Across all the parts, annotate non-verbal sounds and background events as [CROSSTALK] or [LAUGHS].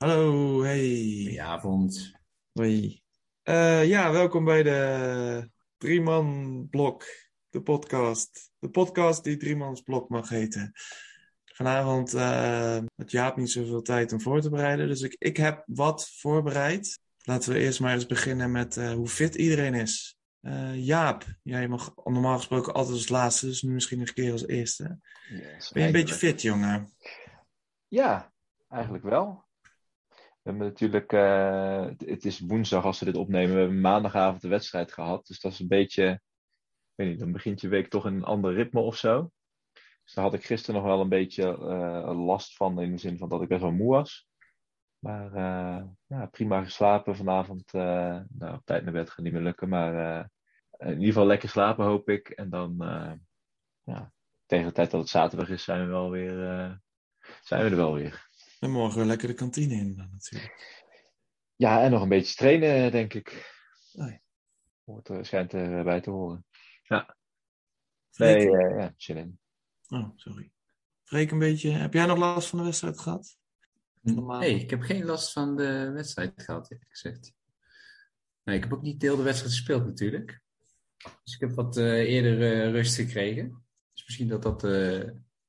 Hallo, hey. Goedenavond. Hoi. Eh, ja, welkom bij de Drieman Blok, de podcast. De podcast die Driemans Blok mag heten. Vanavond uh, had Jaap niet zoveel tijd om voor te bereiden, dus ik, ik heb wat voorbereid. Laten we eerst maar eens beginnen met uh, hoe fit iedereen is. Jaap, jij mag normaal gesproken altijd als laatste, dus nu misschien een keer als eerste. Yes, ben je een beetje fit, jongen? Ja, eigenlijk wel. We hebben natuurlijk, uh, het is woensdag als we dit opnemen, we hebben maandagavond de wedstrijd gehad. Dus dat is een beetje, weet niet, dan begint je week toch in een ander ritme of zo. Dus daar had ik gisteren nog wel een beetje uh, last van, in de zin van dat ik best wel moe was. Maar uh, ja, prima geslapen vanavond. nou, op tijd naar bed gaat niet meer lukken, maar in ieder geval lekker slapen hoop ik. En dan, ja, tegen de tijd dat het zaterdag is, zijn we, wel weer, zijn we er wel weer. En morgen lekker de kantine in dan natuurlijk. Ja, en nog een beetje trainen, denk ik. Oh ja. Hoort er, schijnt erbij te horen. Ja. Nee, uh, ja, zin in. Oh, sorry. Freek, een beetje... Heb jij nog last van de wedstrijd gehad? Nee, ik heb geen last van de wedstrijd gehad, eerlijk gezegd. Nee, ik heb ook niet deel de wedstrijd gespeeld natuurlijk. Dus ik heb wat uh, eerder uh, rust gekregen. Dus misschien dat dat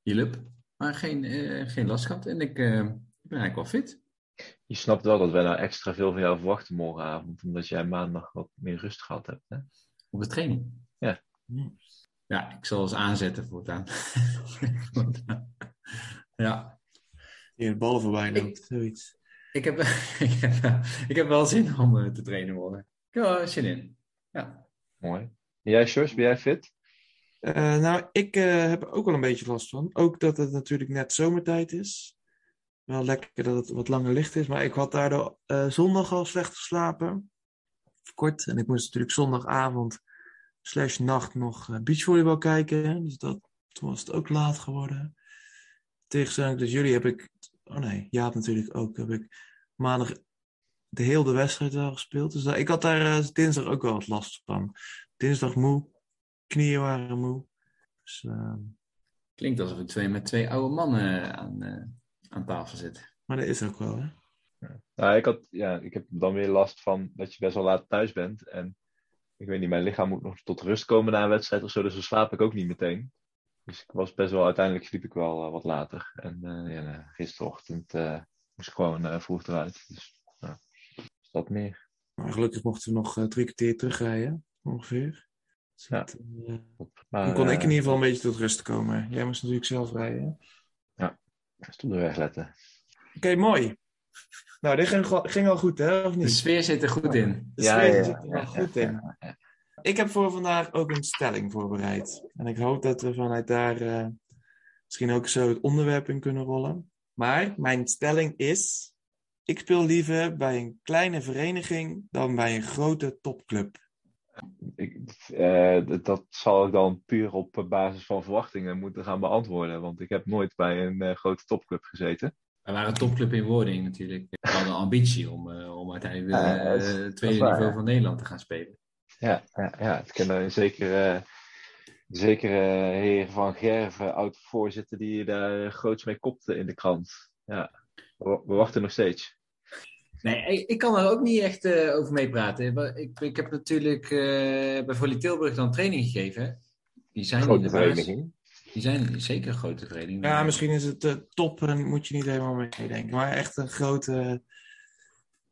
hielp. Maar geen, uh, geen last gehad. En ik, uh, ik ben eigenlijk wel fit. Je snapt wel dat wij nou extra veel van jou verwachten morgenavond. Omdat jij maandag wat meer rust gehad hebt. Hè? Op de training? Ja. Ja, ik zal eens aanzetten voortaan. [LAUGHS] ja. Je de ballen voorbij loopt, zoiets. Ik heb, [LAUGHS] ik, heb, ik heb wel zin om te trainen morgen. Ik heb wel zin in. Ja. Mooi. En jij, Sjors, ben jij fit? Uh, nou, ik uh, heb er ook wel een beetje last van. Ook dat het natuurlijk net zomertijd is. Wel lekker dat het wat langer licht is. Maar ik had daardoor uh, zondag al slecht geslapen. Kort. En ik moest natuurlijk zondagavond slash nacht nog beachvolleybal kijken. Dus dat, toen was het ook laat geworden. Tegenstelling dus jullie heb ik... Oh nee, Jaap natuurlijk ook. Heb ik maandag de hele wedstrijd wel gespeeld. Dus ik had daar dinsdag ook wel wat last van. Dinsdag moe knieën waren moe. Dus, uh... Klinkt alsof ik twee met twee oude mannen aan, uh, aan tafel zit. Maar dat is ook wel, hè? Ja. Nou, ik, had, ja, ik heb dan weer last van dat je best wel laat thuis bent. En ik weet niet, mijn lichaam moet nog tot rust komen na een wedstrijd of zo. Dus dan slaap ik ook niet meteen. Dus ik was best wel, uiteindelijk sliep ik wel uh, wat later. En ja, gisterochtend moest ik gewoon vroeg eruit. Dus is dat meer. Maar gelukkig mochten we nog drie kwartier terugrijden, ongeveer. Ja. Uh, maar, dan kon ik in ieder geval een beetje tot rust komen. Jij moest natuurlijk zelf rijden. Ja, dus op de weg letten. Oké, okay, mooi. Nou, dit ging, ging al goed, hè? Of niet? De sfeer zit er goed in. De sfeer ja, zit er wel goed in. Ik heb voor vandaag ook een stelling voorbereid. En ik hoop dat we vanuit daar uh, misschien ook zo het onderwerp in kunnen rollen. Maar mijn stelling is: ik speel liever bij een kleine vereniging dan bij een grote topclub. Ik, uh, dat zal ik dan puur op basis van verwachtingen moeten gaan beantwoorden. Want ik heb nooit bij een uh, grote topclub gezeten. We waren een topclub in wording natuurlijk. We hadden ambitie om, uh, om uiteindelijk het tweede niveau van Nederland te gaan spelen. Ja, ja, ja. het kennen zeker, zeker heer Van Gerven, oud-voorzitter, die daar groots mee kopte in de krant. Ja, we, we wachten nog steeds. Nee, ik kan er ook niet echt uh, over meepraten. Ik, ik heb natuurlijk uh, bij Volley Tilburg dan training gegeven. Die zijn grote in de vereniging. Die zijn zeker een grote vereniging. Ja, misschien is het uh, top en moet je niet helemaal meedenken. Maar echt een grote...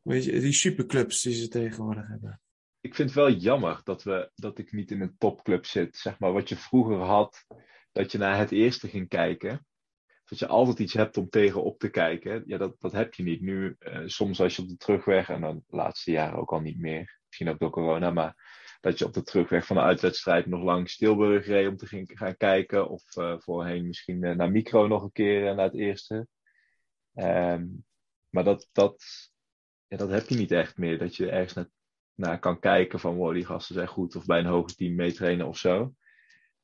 Weet je, die superclubs die ze tegenwoordig hebben. Ik vind het wel jammer dat, we, dat ik niet in een topclub zit. Zeg maar wat je vroeger had, dat je naar het eerste ging kijken dat je altijd iets hebt om tegenop te kijken. Ja, dat, dat heb je niet. Nu, uh, soms als je op de terugweg, en dan de laatste jaren ook al niet meer, misschien ook door corona, maar dat je op de terugweg van de uitwedstrijd nog langs Stilburg reed om te gaan, kijken. Of uh, voorheen misschien uh, naar Micro nog een keer naar het eerste. Um, maar dat, dat, ja, dat heb je niet echt meer. Dat je ergens naar, naar kan kijken van, wow, die gasten zijn goed. Of bij een hoger team meetrainen of zo.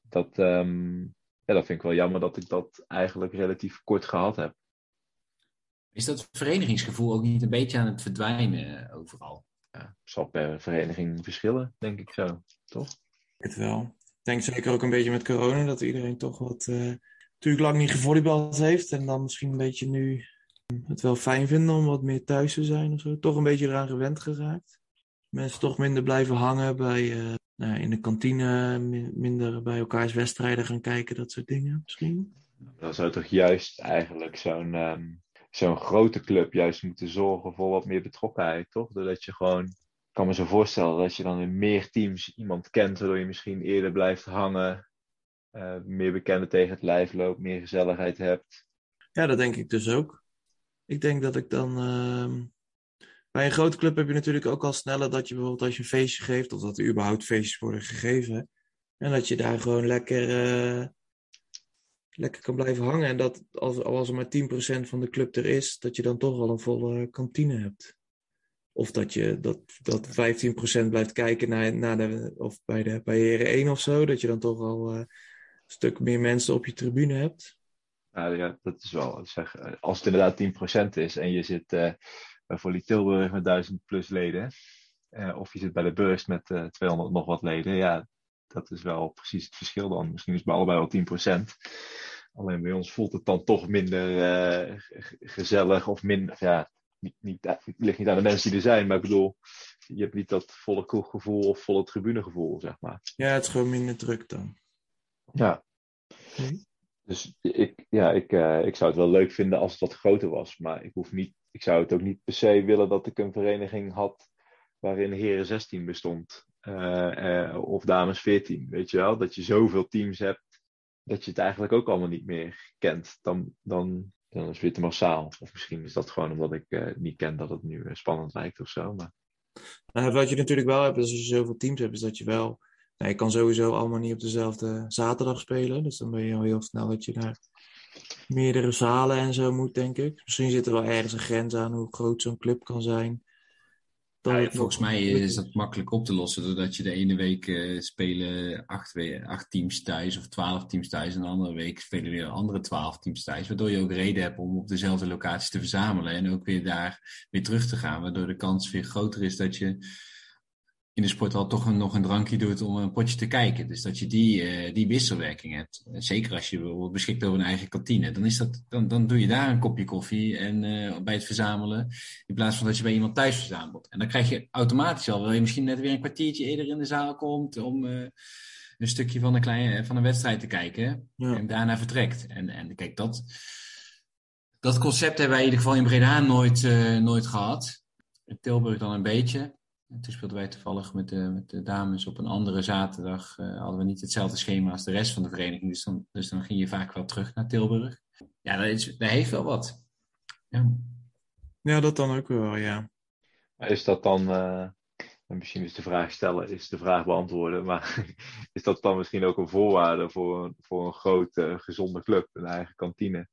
Dat, um, ja, dat vind ik wel jammer dat ik dat eigenlijk relatief kort gehad heb. Is dat verenigingsgevoel ook niet een beetje aan het verdwijnen eh, overal? Ja, zal per vereniging verschillen, denk ik zo, toch? Het wel. Ik denk zeker ook een beetje met corona dat iedereen toch wat uh, natuurlijk lang niet gevolleybald heeft en dan misschien een beetje nu het wel fijn vinden om wat meer thuis te zijn of zo. Toch een beetje eraan gewend geraakt. Mensen toch minder blijven hangen bij, uh, nou, in de kantine, minder bij elkaars wedstrijden gaan kijken, dat soort dingen misschien. Dan zou toch juist eigenlijk zo'n um, zo'n grote club juist moeten zorgen voor wat meer betrokkenheid, toch? Doordat je gewoon, ik kan me zo voorstellen dat je dan in meer teams iemand kent, waardoor je misschien eerder blijft hangen, uh, meer bekenden tegen het lijf loopt, meer gezelligheid hebt. Ja, dat denk ik dus ook. Ik denk dat ik dan. Uh, bij een grote club heb je natuurlijk ook al sneller dat je bijvoorbeeld als je een feestje geeft, of dat er überhaupt feestjes worden gegeven. En dat je daar gewoon lekker, uh, lekker kan blijven hangen. En dat als, als er maar 10% van de club er is, dat je dan toch al een volle kantine hebt. Of dat je dat, dat 15% blijft kijken naar, naar de, of bij, de, bij Heren 1 of zo. Dat je dan toch al uh, een stuk meer mensen op je tribune hebt. Ja, dat is wel. Zeg, als het inderdaad 10% is en je zit bij Volley Tilburg met 1000 plus leden, uh, of je zit bij de beurs met uh, 200 nog wat leden, ja, dat is wel precies het verschil dan. Misschien is het bij allebei wel 10%. Alleen bij ons voelt het dan toch minder gezellig of minder. Ja, niet, niet, het ligt niet aan de mensen die er zijn, maar ik bedoel, je hebt niet dat volle kroeggevoel of volle tribunegevoel, zeg maar. Ja, het is gewoon minder druk dan. Ja. Okay. Dus ik, ja, ik, ik zou het wel leuk vinden als het wat groter was. Maar ik, hoef niet, ik zou het ook niet per se willen dat ik een vereniging had waarin heren 16 bestond. Uh, uh, of dames 14. Weet je wel? Dat je zoveel teams hebt dat je het eigenlijk ook allemaal niet meer kent. Dan, dan, dan is het weer te massaal. Of misschien is dat gewoon omdat ik niet ken dat het nu spannend lijkt of zo. Maar... Nou, wat je natuurlijk wel hebt, als je zoveel teams hebt, is dat je wel nou, je kan sowieso allemaal niet op dezelfde zaterdag spelen. Dus dan ben je al heel snel dat je naar meerdere zalen en zo moet, denk ik. Misschien zit er wel ergens een grens aan hoe groot zo'n club kan zijn. Ja, volgens mij is dat makkelijk op te lossen, doordat je de ene week uh, spelen acht, acht, teams thuis of twaalf teams thuis, en de andere week spelen weer andere twaalf teams thuis. Waardoor je ook reden hebt om op dezelfde locatie te verzamelen en ook weer daar weer terug te gaan. Waardoor de kans weer groter is dat je in de sporthal toch een, nog een drankje doet om een potje te kijken. Dus dat je die, uh, die wisselwerking hebt. Zeker als je bijvoorbeeld beschikt over een eigen kantine. Dan, is dat, dan, dan doe je daar een kopje koffie en, uh, bij het verzamelen. In plaats van dat je bij iemand thuis verzamelt. En dan krijg je automatisch al, wil je misschien net weer een kwartiertje eerder in de zaal komt om uh, een stukje van een, kleine, van een wedstrijd te kijken. Ja. En daarna vertrekt. En, en kijk, dat, dat concept hebben wij in ieder geval in Breda nooit, nooit gehad. In Tilburg dan een beetje. En toen speelden wij toevallig met de, met de dames op een andere zaterdag. Uh, hadden we niet hetzelfde schema als de rest van de vereniging. Dus dan, dus dan ging je vaak wel terug naar Tilburg. Ja, dat, is, dat heeft wel wat. Ja. ja, dat dan ook wel, ja. Is dat dan, uh, misschien is de vraag stellen, is de vraag beantwoorden. Maar [LAUGHS] is dat dan misschien ook een voorwaarde voor een, voor een grote, gezonde club, een eigen kantine?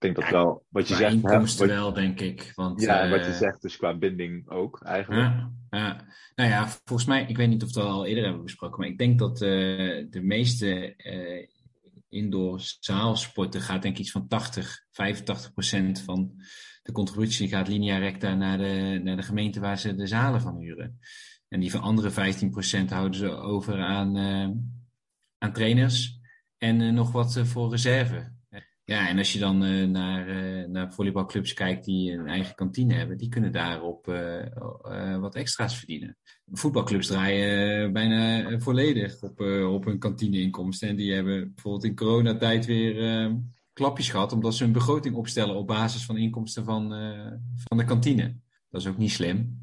Ik denk dat wel, wat je zegt. inkomsten wat, wel, denk ik. Want, ja, uh, wat je zegt, dus qua binding ook eigenlijk. Ja, ja. Nou ja, volgens mij, ik weet niet of we dat al eerder hebben besproken, maar ik denk dat uh, de meeste uh, indoor zaalsporten gaat denk ik iets van 80, 85 procent van de contributie gaat linea recta naar de, naar de gemeente waar ze de zalen van huren. En die van andere 15 procent houden ze over aan, aan trainers en nog wat voor reserve. Ja, en als je dan uh, naar, uh, naar volleybalclubs kijkt die een eigen kantine hebben, die kunnen daarop uh, wat extra's verdienen. Voetbalclubs draaien bijna volledig op, op hun kantineinkomsten. En die hebben bijvoorbeeld in coronatijd weer klapjes gehad, omdat ze hun begroting opstellen op basis van inkomsten van, van de kantine. Dat is ook niet slim.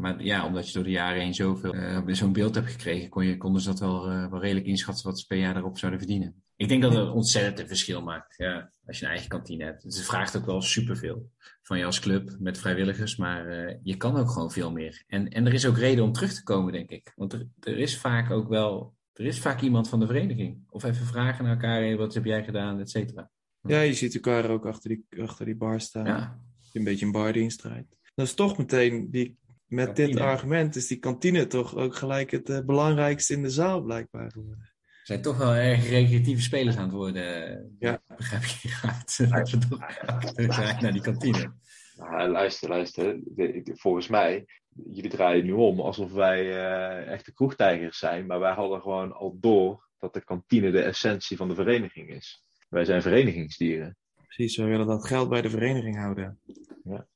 maar ja, omdat je door de jaren heen zoveel, zo'n beeld hebt gekregen, kon je, konden ze dat wel, wel redelijk inschatten wat ze per jaar daarop zouden verdienen. Ik denk dat het ontzettend een verschil maakt. Ja, als je een eigen kantine hebt. Het vraagt ook wel superveel van je als club met vrijwilligers. Maar uh, je kan ook gewoon veel meer. En, en er is ook reden om terug te komen, denk ik. Want er, er is vaak ook wel. Er is vaak iemand van de vereniging. Of even vragen naar elkaar. Hey, wat heb jij gedaan, et cetera. Ja, je ziet elkaar ook achter die, achter die bar staan. Ja. Een beetje een bardienstrijd. Dat is toch meteen die, met kantine. dit argument is die kantine toch ook gelijk het uh, belangrijkste in de zaal blijkbaar geworden zijn toch wel erg recreatieve spelers aan het worden. Ja. Begrijp je gaat. [LAUGHS] Dat we toch terug naar die kantine. Nou, luister, luister. Volgens mij, jullie draaien nu om alsof wij uh, echte kroegtijgers zijn. Maar wij hadden gewoon al door dat de kantine de essentie van de vereniging is. Wij zijn verenigingsdieren. Precies, we willen dat geld bij de vereniging houden. Ja.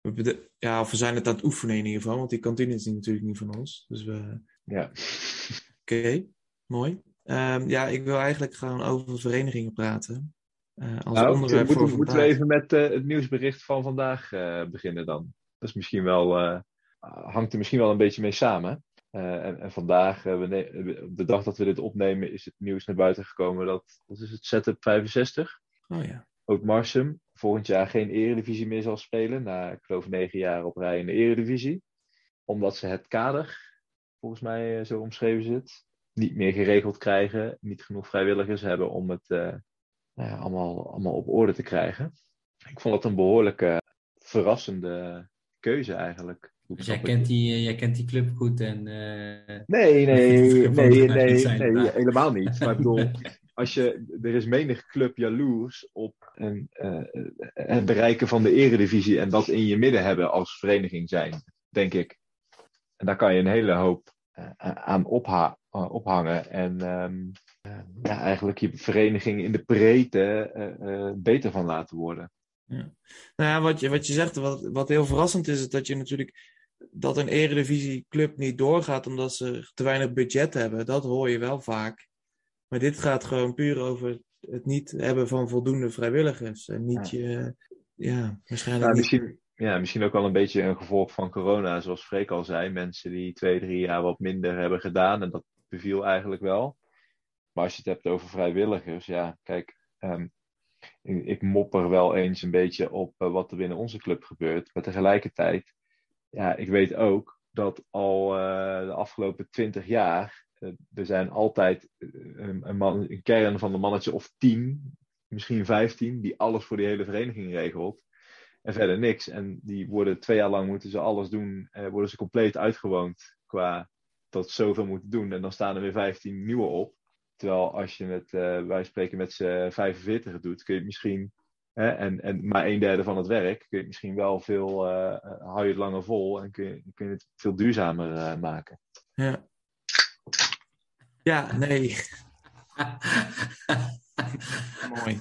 We ja, of we zijn het aan het oefenen in ieder geval, want die kantine is natuurlijk niet van ons. Dus we... Ja. Oké, mooi. Ehm, ja, ik wil eigenlijk gewoon over verenigingen praten. Eh, als Nou, onderwerp moeten, voor moeten we vandaag. even met eh, het nieuwsbericht van vandaag eh, beginnen dan? Dat is misschien wel, hangt er misschien wel een beetje mee samen. En, en vandaag, we de dag dat we dit opnemen, is het nieuws naar buiten gekomen dat, wat is het, Setup 65, Oh ja. ook Marsum, volgend jaar geen eredivisie meer zal spelen. Na, ik geloof, negen jaar op rij in de eredivisie. Omdat ze het kader, volgens mij zo omschreven zit, niet meer geregeld krijgen. Niet genoeg vrijwilligers hebben om het eh, nou ja, allemaal, allemaal op orde te krijgen. Ik vond het een behoorlijke verrassende keuze eigenlijk. Dus jij kent, die, eh, jij kent die club goed en... eh, Nee, [LAUGHS] nee, Dat nee, nee, nee, helemaal niet. Maar ik bedoel, [LAUGHS] als je, er is menig club jaloers op een, het bereiken van de eredivisie en dat in je midden hebben als vereniging zijn, denk ik. En daar kan je een hele hoop aan opha- ophangen en ehm, eh, ja, eigenlijk je vereniging in de breedte eh, eh, beter van laten worden. Nou ja, wat je, wat je zegt, wat, wat heel verrassend is, is dat je natuurlijk dat een eredivisieclub niet doorgaat omdat ze te weinig budget hebben. Dat hoor je wel vaak. Maar dit gaat gewoon puur over het niet hebben van voldoende vrijwilligers. En niet je, ja, waarschijnlijk Nou, niet. misschien, ja, misschien ook wel een beetje een gevolg van corona, zoals Freek al zei. Mensen die twee, drie jaar wat minder hebben gedaan. En dat beviel eigenlijk wel. Maar als je het hebt over vrijwilligers, ja, kijk, ehm, ik, mopper wel eens een beetje op eh, wat er binnen onze club gebeurt. Maar tegelijkertijd, ja, ik weet ook dat al eh, de afgelopen twintig jaar, eh, er zijn altijd een, een, man, een kern van een mannetje of tien, misschien vijftien, die alles voor die hele vereniging regelt. En verder niks. En die worden twee jaar lang moeten ze alles doen. Worden ze compleet uitgewoond qua dat zoveel moeten doen. En dan staan er weer 15 nieuwe op. Terwijl als je het, eh, wij spreken met z'n 45 doet, kun je het misschien, hè, en, en maar een derde van het werk, kun je het misschien wel veel, eh, eh, hou je het langer vol en kun je, kun je het veel duurzamer eh, maken. Ja. ja, nee, [LAUGHS] mooi.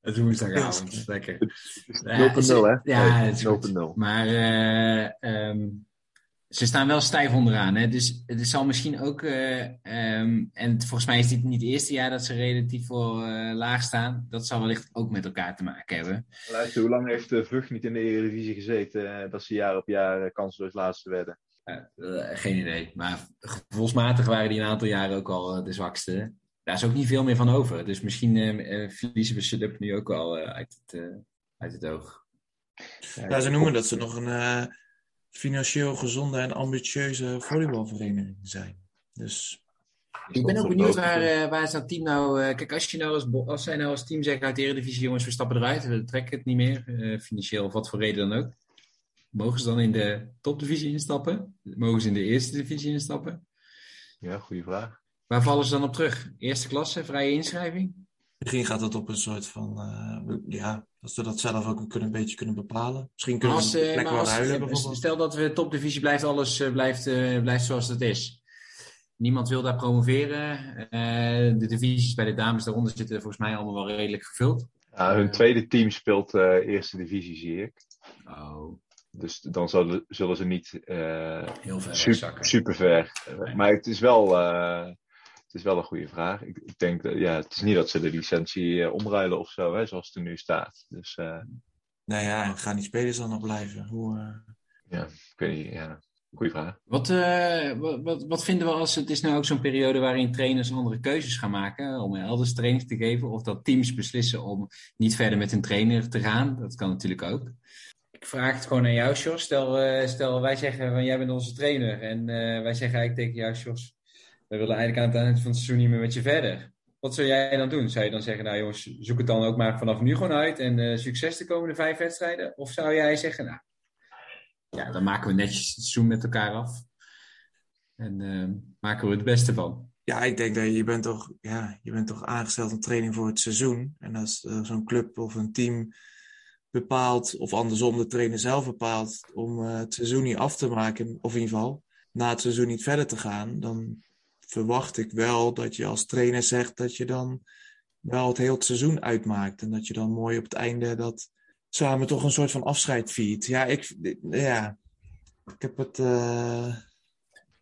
Het woensdagavond, lekker. Het is 0.0 Ja, ze- hè? ja, het is goed. 0.0. Maar eh, ehm, ze staan wel stijf onderaan. Hè? Dus het zal misschien ook. eh, ehm, en volgens mij is dit niet het eerste jaar dat ze relatief voor eh, laag staan. Dat zal wellicht ook met elkaar te maken hebben. Luister, hoe lang heeft de Vug niet in de Eredivisie gezeten eh, dat ze jaar op jaar eh, kansloos laatste werden? Eh, eh, geen idee. Maar gevoelsmatig waren die een aantal jaren ook al eh, de zwakste. Daar is ook niet veel meer van over. Dus misschien eh, eh, verliezen we Sedup nu ook al eh, uit, het, eh, uit het oog. Ja, ze noemen dat ze nog een eh, financieel gezonde en ambitieuze volleybalvereniging zijn. Dus Ik ben ook benieuwd waar, eh, waar is dat team nou... eh, kijk, als, je nou als, als zij nou als team zeggen uit de Eredivisie... jongens, we stappen eruit, we trekken het niet meer. eh, financieel of wat voor reden dan ook. Mogen ze dan in de topdivisie instappen? Mogen ze in de eerste divisie instappen? Ja, goede vraag. Waar vallen ze dan op terug? Eerste klasse, vrije inschrijving? Misschien gaat dat op een soort van, eh, ja, dat ze dat zelf ook kunnen, een beetje kunnen bepalen. Misschien kunnen Als, ze eh, een plek wel als- ruilen eh, bijvoorbeeld. Stel dat we topdivisie blijft, alles blijft, eh, blijft zoals het is. Niemand wil daar promoveren. Eh, de divisies bij de dames daaronder zitten volgens mij allemaal wel redelijk gevuld. Ja, hun tweede team speelt eh, eerste divisie, zie ik. Oh, Dus dan zullen, zullen ze niet eh, heel ver super, zakken. super ver. Nee. Maar het is wel, eh, is wel een goede vraag. Ik, ik denk, dat, ja, het is niet dat ze de licentie eh, omruilen of zo, hè, zoals het er nu staat. Dus eh, Nou ja, en gaan die spelers dan nog blijven? Hoe, eh, ik weet niet, ja, goede vraag. Wat, eh, wat, wat, wat vinden we als het is nou ook zo'n periode waarin trainers andere keuzes gaan maken om elders training te geven? Of dat teams beslissen om niet verder met een trainer te gaan? Dat kan natuurlijk ook. Ik vraag het gewoon aan jou, Jos. Stel, eh, stel wij zeggen, van, jij bent onze trainer. En eh, wij zeggen eigenlijk tegen jou, Jos, we willen eigenlijk aan het eind van het seizoen niet meer met je verder. Wat zou jij dan doen? Zou je dan zeggen, nou jongens, zoek het dan ook maar vanaf nu gewoon uit en eh, succes de komende vijf wedstrijden? Of zou jij zeggen, nou, ja, dan maken we netjes het seizoen met elkaar af. En eh, maken we het beste van. Ja, ik denk dat je, bent toch, ja, je bent toch aangesteld een training voor het seizoen. En als eh, zo'n club of een team bepaalt, of andersom de trainer zelf bepaalt, om het seizoen niet af te maken, of in ieder geval na het seizoen niet verder te gaan, dan verwacht ik wel dat je als trainer zegt dat je dan wel het hele seizoen uitmaakt. En dat je dan mooi op het einde dat samen toch een soort van afscheid viert. Ja, ik, ja, ik heb het uh,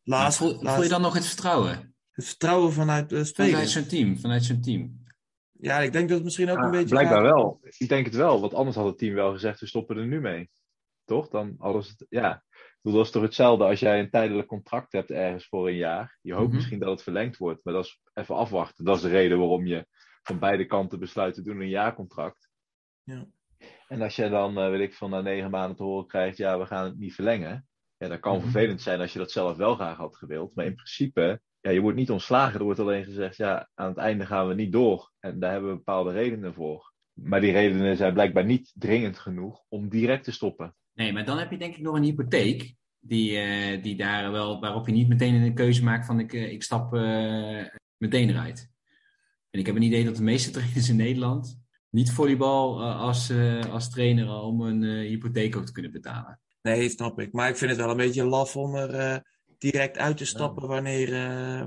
laatst, voel, voel, je dan nog het vertrouwen? Het vertrouwen vanuit de spelers. Vanuit zo'n team, vanuit zo'n team. Ja, ik denk dat het misschien ook een beetje... Blijkbaar wel. Ik denk het wel, want anders had het team wel gezegd, we stoppen er nu mee. Toch? Dan hadden ze Dat is toch hetzelfde als jij een tijdelijk contract hebt ergens voor een jaar. Je hoopt misschien dat het verlengd wordt, maar dat is even afwachten. Dat is de reden waarom je van beide kanten besluit te doen een jaarcontract. Ja. En als je dan, uh, weet ik van na negen maanden te horen krijgt, ja, we gaan het niet verlengen. Ja, dat kan vervelend zijn als je dat zelf wel graag had gewild. Maar in principe, ja, je wordt niet ontslagen. Er wordt alleen gezegd, ja, aan het einde gaan we niet door. En daar hebben we bepaalde redenen voor. Maar die redenen zijn blijkbaar niet dringend genoeg om direct te stoppen. Nee, maar dan heb je denk ik nog een hypotheek. Die, uh, die daar wel, waarop je niet meteen een keuze maakt van ik, uh, ik stap uh, meteen eruit. En ik heb een idee dat de meeste [LAUGHS] trainers in Nederland niet volleybal als, als trainer om een hypotheek ook te kunnen betalen. Nee, snap ik. Maar ik vind het wel een beetje laf om er direct uit te stappen wanneer,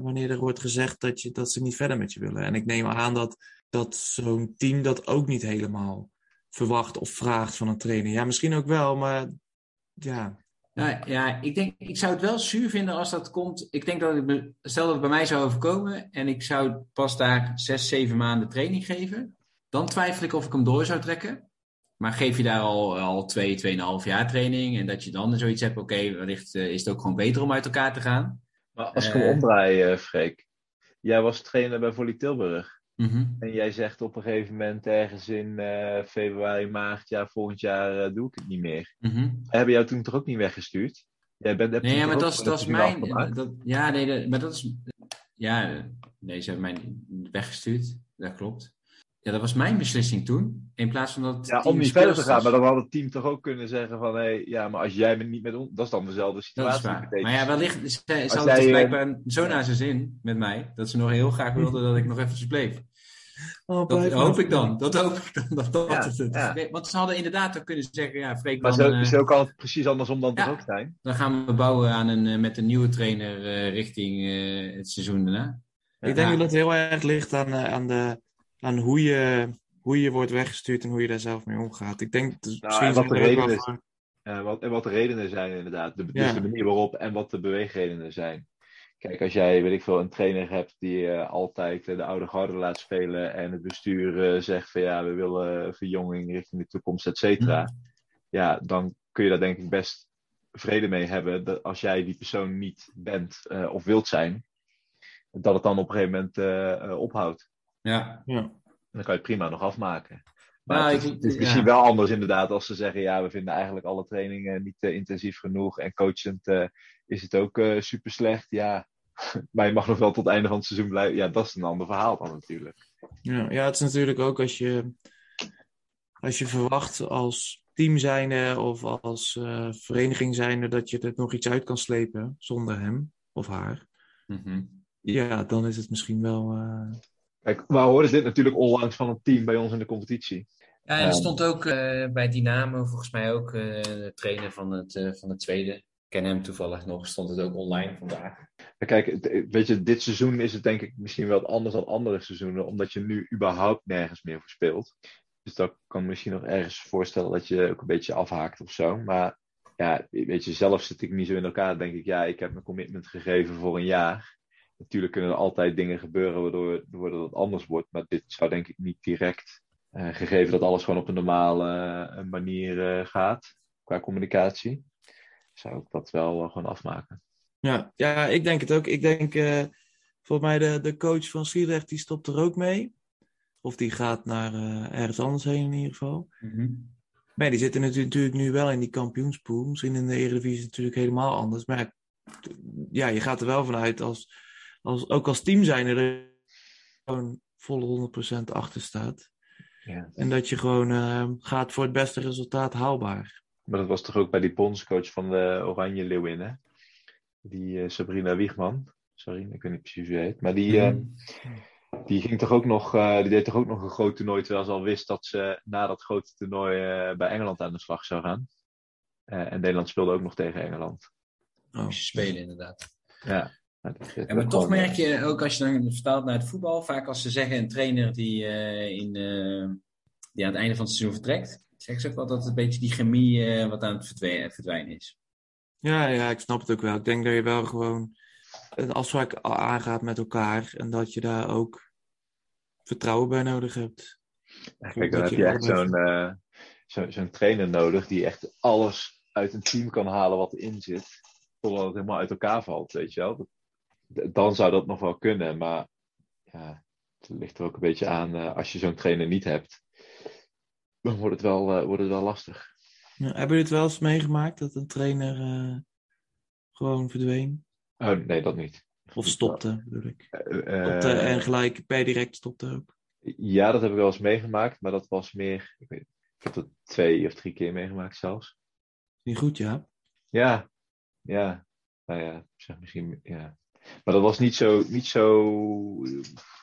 wanneer er wordt gezegd dat, je, dat ze niet verder met je willen. En ik neem aan dat, dat zo'n team dat ook niet helemaal verwacht of vraagt van een trainer. Ja, misschien ook wel, maar ja. Nou, ja, ik denk, ik zou het wel zuur vinden als dat komt. Ik denk dat het, stel dat het bij mij zou overkomen en ik zou pas daar zes, zeven maanden training geven. Dan twijfel ik of ik hem door zou trekken. Maar geef je daar al, al twee, tweeënhalf jaar training en dat je dan zoiets hebt, oké, okay, wellicht uh, is het ook gewoon beter om uit elkaar te gaan. Maar als ik hem uh, omdraai, uh, Freek. Jij was trainer bij Volley Tilburg. Mm -hmm. En jij zegt op een gegeven moment ergens in uh, februari, maart, ja, volgend jaar uh, doe ik het niet meer. Mm -hmm. Hebben jou toen toch ook niet weggestuurd? Jij bent, nee, ja, maar dat is, dat is mijn. Dat, ja, nee, dat, maar dat is. Ja, nee, ze hebben mij weggestuurd. Dat klopt. Ja, dat was mijn beslissing toen. In plaats van dat. Ja, om niet verder te gaan, maar dan had het team toch ook kunnen zeggen: van hé, hey, ja, maar als jij niet met ons. Dat is dan dezelfde situatie. Dat is waar. Maar ja, wellicht. Ze, ze hadden jij, dus blijkbaar zo naar zijn zin met mij. dat ze nog heel graag wilden dat ik nog eventjes bleef. Oh, dat hoop ik dan. Dat hoop ik dan. Dat, dat ja, het. Ja. Want ze hadden inderdaad ook kunnen zeggen: ja, Freek. Maar dan, zo, zo kan het precies andersom dan ja, toch ook zijn. Dan gaan we bouwen aan een, uh, met een nieuwe trainer uh, richting het seizoen daarna. Ik denk dat het heel erg ligt aan, aan de aan hoe je, hoe je wordt weggestuurd en hoe je daar zelf mee omgaat. Ik denk nou, misschien wat de redenen is, van... uh, wat, en wat de redenen zijn inderdaad. De, ja. Dus de manier waarop en wat de beweegredenen zijn. Kijk, als jij, weet ik veel, een trainer hebt die uh, altijd de oude garde laat spelen en het bestuur uh, zegt van ja, we willen verjonging richting de toekomst, et cetera. Mm. Ja, dan kun je daar denk ik best vrede mee hebben dat als jij die persoon niet bent of wilt zijn, dat het dan op een gegeven moment ophoudt. Ja. ja. Dan kan je het prima nog afmaken. Maar nou, het, is, het is misschien ja. wel anders inderdaad als ze zeggen, ja, we vinden eigenlijk alle trainingen niet uh, intensief genoeg en coachend uh, is het ook uh, super slecht. Ja, [LAUGHS] maar je mag nog wel tot het einde van het seizoen blijven. Ja, dat is een ander verhaal dan natuurlijk. Ja, ja het is natuurlijk ook als je, als je verwacht als team zijnde of als vereniging zijnde dat je er nog iets uit kan slepen zonder hem of haar. Mm -hmm. Ja, dan is het misschien wel Kijk, we hoorden dit natuurlijk onlangs van een team bij ons in de competitie. Ja, en er stond ook uh, bij Dynamo volgens mij ook uh, de trainer van het, uh, van het tweede. Ik ken hem toevallig nog, stond het ook online vandaag. Kijk, weet je, dit seizoen is het denk ik misschien wel anders dan andere seizoenen, omdat je nu überhaupt nergens meer voor speelt. Dus dat kan misschien nog ergens voorstellen dat je ook een beetje afhaakt of zo. Maar ja, weet je, zelf zit ik niet zo in elkaar. denk ik, ja, ik heb mijn commitment gegeven voor een jaar. Natuurlijk kunnen er altijd dingen gebeuren waardoor, waardoor het anders wordt. Maar dit zou denk ik niet direct, uh, gegeven dat alles gewoon op een normale uh, manier uh, gaat qua communicatie, zou ik dat wel gewoon afmaken. Ja, ja, ik denk het ook. Ik denk, volgens mij de, de coach van Sliedrecht die stopt er ook mee. Of die gaat naar ergens anders heen in ieder geval. Mm-hmm. Maar die zitten natuurlijk nu wel in die kampioenspool. Misschien in de Eredivisie natuurlijk helemaal anders. Maar ja, je gaat er wel vanuit als als, ook als team zijn er gewoon volle 100% achter staat. Ja. En dat je gewoon uh, gaat voor het beste resultaat haalbaar. Maar dat was toch ook bij die bondscoach van de Oranje Leeuwinnen? Die uh, Sabrina Wiegman. Sorry, ik weet niet precies hoe heet. Maar die, uh, die ging toch ook nog, die deed toch ook nog een groot toernooi terwijl ze al wist dat ze na dat grote toernooi bij Engeland aan de slag zou gaan. en Nederland speelde ook nog tegen Engeland. Oh. Spelen inderdaad. Ja. Ja, maar toch merk je ook als je dan vertaalt naar het voetbal, vaak als ze zeggen een trainer die, uh, in, uh, die aan het einde van het seizoen vertrekt, zeggen ze ook wel dat het een beetje die chemie uh, wat aan het verdwijnen, verdwijnen is. Ja, ja, ik snap het ook wel. Ik denk dat je wel gewoon een afspraak aangaat met elkaar en dat je daar ook vertrouwen bij nodig hebt. Ja, kijk, dan heb je echt zo'n uh, zo, zo'n trainer nodig die echt alles uit een team kan halen wat erin zit, totdat het helemaal uit elkaar valt, weet je wel. Dat, dan zou dat nog wel kunnen, maar ja, het ligt er ook een beetje aan uh, als je zo'n trainer niet hebt, dan wordt het wel, uh, wordt het wel lastig. Ja, hebben jullie het wel eens meegemaakt dat een trainer gewoon verdween? Oh, nee, dat niet. Of stopte, bedoel ik. Stopte en gelijk per direct stopte ook. Ja, dat heb ik wel eens meegemaakt, maar dat was meer. Ik, weet, ik heb dat twee of drie keer meegemaakt zelfs. Niet goed, ja? Ja, ja. Nou ja, zeg misschien. Ja. Maar dat was niet zo. Niet zo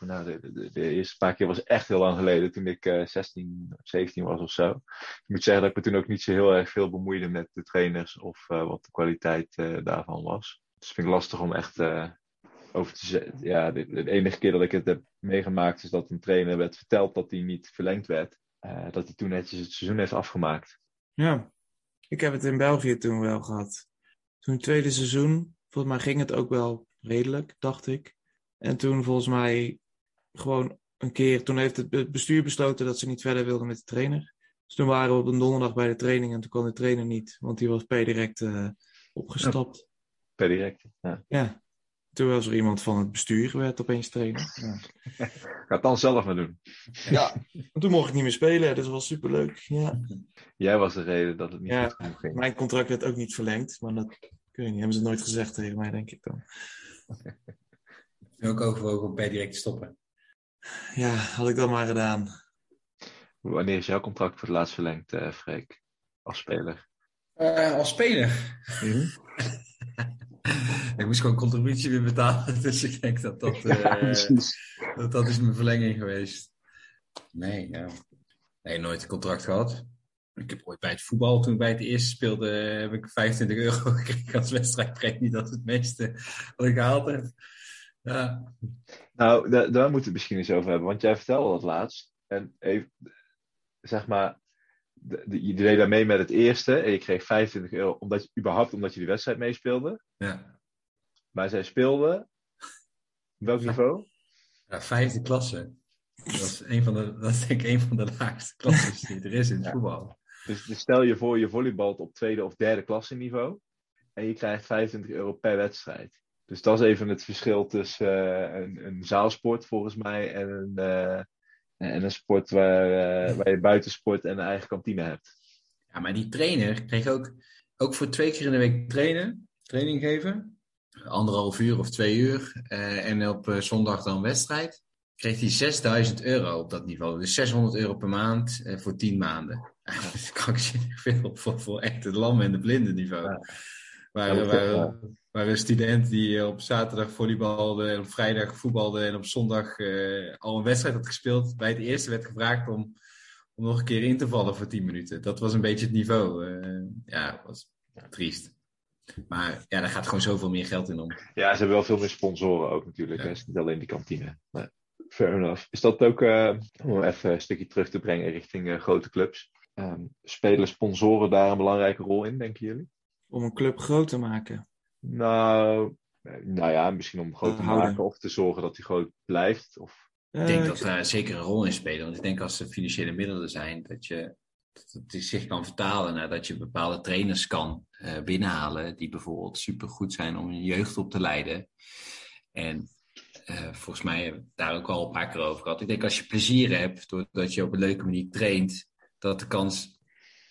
nou, de, eerste paar keer was echt heel lang geleden, toen ik uh, 16 of 17 was of zo. Ik moet zeggen dat ik me toen ook niet zo heel erg veel bemoeide met de trainers of uh, wat de kwaliteit uh, daarvan was. Dus vind ik lastig om echt over te zeggen. Ja, de, enige keer dat ik het heb meegemaakt is dat een trainer werd verteld dat hij niet verlengd werd. Dat hij toen netjes het seizoen heeft afgemaakt. Ja, ik heb het in België toen wel gehad. Toen het tweede seizoen, volgens mij ging het ook wel redelijk, dacht ik. En toen volgens mij gewoon een keer, toen heeft het bestuur besloten dat ze niet verder wilden met de trainer. Dus toen waren we op een donderdag bij de training en toen kon de trainer niet, want die was per direct uh, opgestapt. Ja, per direct, ja. ja. Toen was er iemand van het bestuur werd opeens trainer. Ja. [LAUGHS] Ga het dan zelf maar doen. Ja, toen mocht ik niet meer spelen, dus dat was superleuk. Ja. Jij was de reden dat het niet ja, goed ging. Mijn contract werd ook niet verlengd, maar dat kun je niet. Hebben ze nooit gezegd tegen mij, denk ik dan. [LAUGHS] ook overwogen om per direct te stoppen. Ja, had ik dat maar gedaan. Wanneer is jouw contract voor het laatst verlengd, uh, Freek? Als speler? Uh, als speler? Mm-hmm. [LAUGHS] ik moest gewoon contributie weer betalen, [LAUGHS] dus ik denk dat dat, uh, ja, dat, dat is mijn verlenging geweest. Nee, ja. Nee, nooit een contract gehad. Ik heb ooit bij het voetbal, toen ik bij het eerste speelde, heb ik 25 euro [LAUGHS] gekregen als wedstrijdpremie. Dat is het meeste wat ik gehaald heb. Ja. Nou, daar, daar moeten we het misschien eens over hebben, want jij vertelde dat laatst. En even, zeg maar, de, de, je deed daar mee met het eerste en je kreeg 25 euro, omdat, überhaupt omdat je die wedstrijd meespeelde. Ja. Maar zij speelde, welk niveau? Ja, vijfde klasse. Dat is, een van de, dat is denk ik een van de laagste klassen die er is in het ja. voetbal. Dus, dus, stel je voor, je volleybalt op tweede of derde klasse niveau en je krijgt 25 euro per wedstrijd. Dus dat is even het verschil tussen uh, een, een, zaalsport volgens mij en een, uh, en een sport waar, uh, waar je buitensport en een eigen kantine hebt. Ja, maar die trainer kreeg ook, ook voor twee keer in de week trainen, training geven. Anderhalf uur of twee uur. en op zondag dan wedstrijd kreeg hij 6000 euro op dat niveau. Dus 600 euro per maand voor 10 maanden. Dat is krankzinnig veel voor, voor echt het lam en de blinde niveau. Ja. Waar, ja, waar, waar, een student die op zaterdag volleybalde en op vrijdag voetbalde en op zondag uh, al een wedstrijd had gespeeld, bij het eerste werd gevraagd om, om nog een keer in te vallen voor 10 minuten. Dat was een beetje het niveau. Uh, ja, was triest. Maar ja, daar gaat gewoon zoveel meer geld in om. Ja, ze hebben wel veel meer sponsoren ook natuurlijk. Ja. Het is niet alleen die kantine. Maar fair enough. Is dat ook, uh, om even een stukje terug te brengen richting uh, grote clubs, um, spelen sponsoren daar een belangrijke rol in, denken jullie? Om een club groot te maken? Nou, nou ja, misschien om groot te maken of te zorgen dat die groot blijft. Of... Ik denk dat daar zeker een rol in spelen. Want ik denk als er financiële middelen zijn, dat je dat het zich kan vertalen naar dat je bepaalde trainers kan uh, binnenhalen die bijvoorbeeld supergoed zijn om je jeugd op te leiden. En uh, volgens mij hebben we het daar ook al een paar keer over gehad. Ik denk als je plezier hebt, doordat je op een leuke manier traint, dat de kans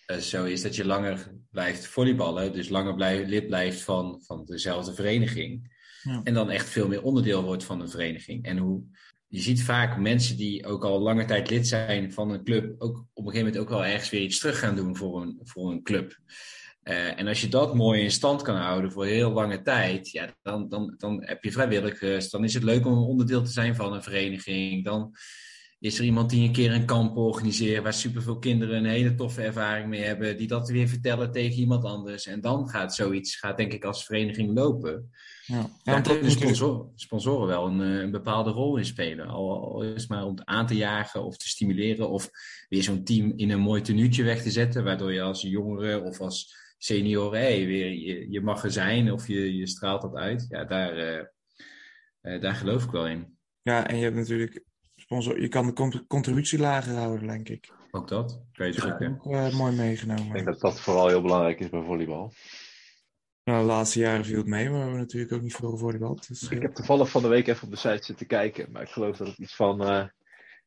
uh, zo is dat je langer blijft volleyballen. Dus langer blijf, lid blijft van, van dezelfde vereniging. Ja. En dan echt veel meer onderdeel wordt van een vereniging. En hoe, je ziet vaak mensen die ook al lange tijd lid zijn van een club, ook op een gegeven moment ook wel ergens weer iets terug gaan doen voor een, voor een club. Uh, en als je dat mooi in stand kan houden voor heel lange tijd, ja, dan, dan, dan heb je vrijwilligers, dan is het leuk om onderdeel te zijn van een vereniging. Dan, Is er iemand die een keer een kamp organiseert waar superveel kinderen een hele toffe ervaring mee hebben, die dat weer vertellen tegen iemand anders. En dan gaat zoiets, gaat denk ik als vereniging lopen. Ja, Daar kunnen sponsoren, wel een, eh, een bepaalde rol in spelen. Al, al is maar om het aan te jagen of te stimuleren of weer zo'n team in een mooi tenuutje weg te zetten, waardoor je als jongere of als senior hey, weer je, je mag er zijn of je, je straalt dat uit. Ja, daar, eh, eh, daar geloof ik wel in. ja, en je hebt natuurlijk sponsor, je kan de con- contributie lager houden, denk ik. Ook dat kan je Dat is zoeken. ook eh, mooi Ik meegenomen. denk dat dat vooral heel belangrijk is bij volleybal. Nou, de laatste jaren viel het mee, maar we hebben natuurlijk ook niet veel volleybald. Dus, eh, Ik heb toevallig van de week even op de site zitten kijken, maar ik geloof dat het iets van eh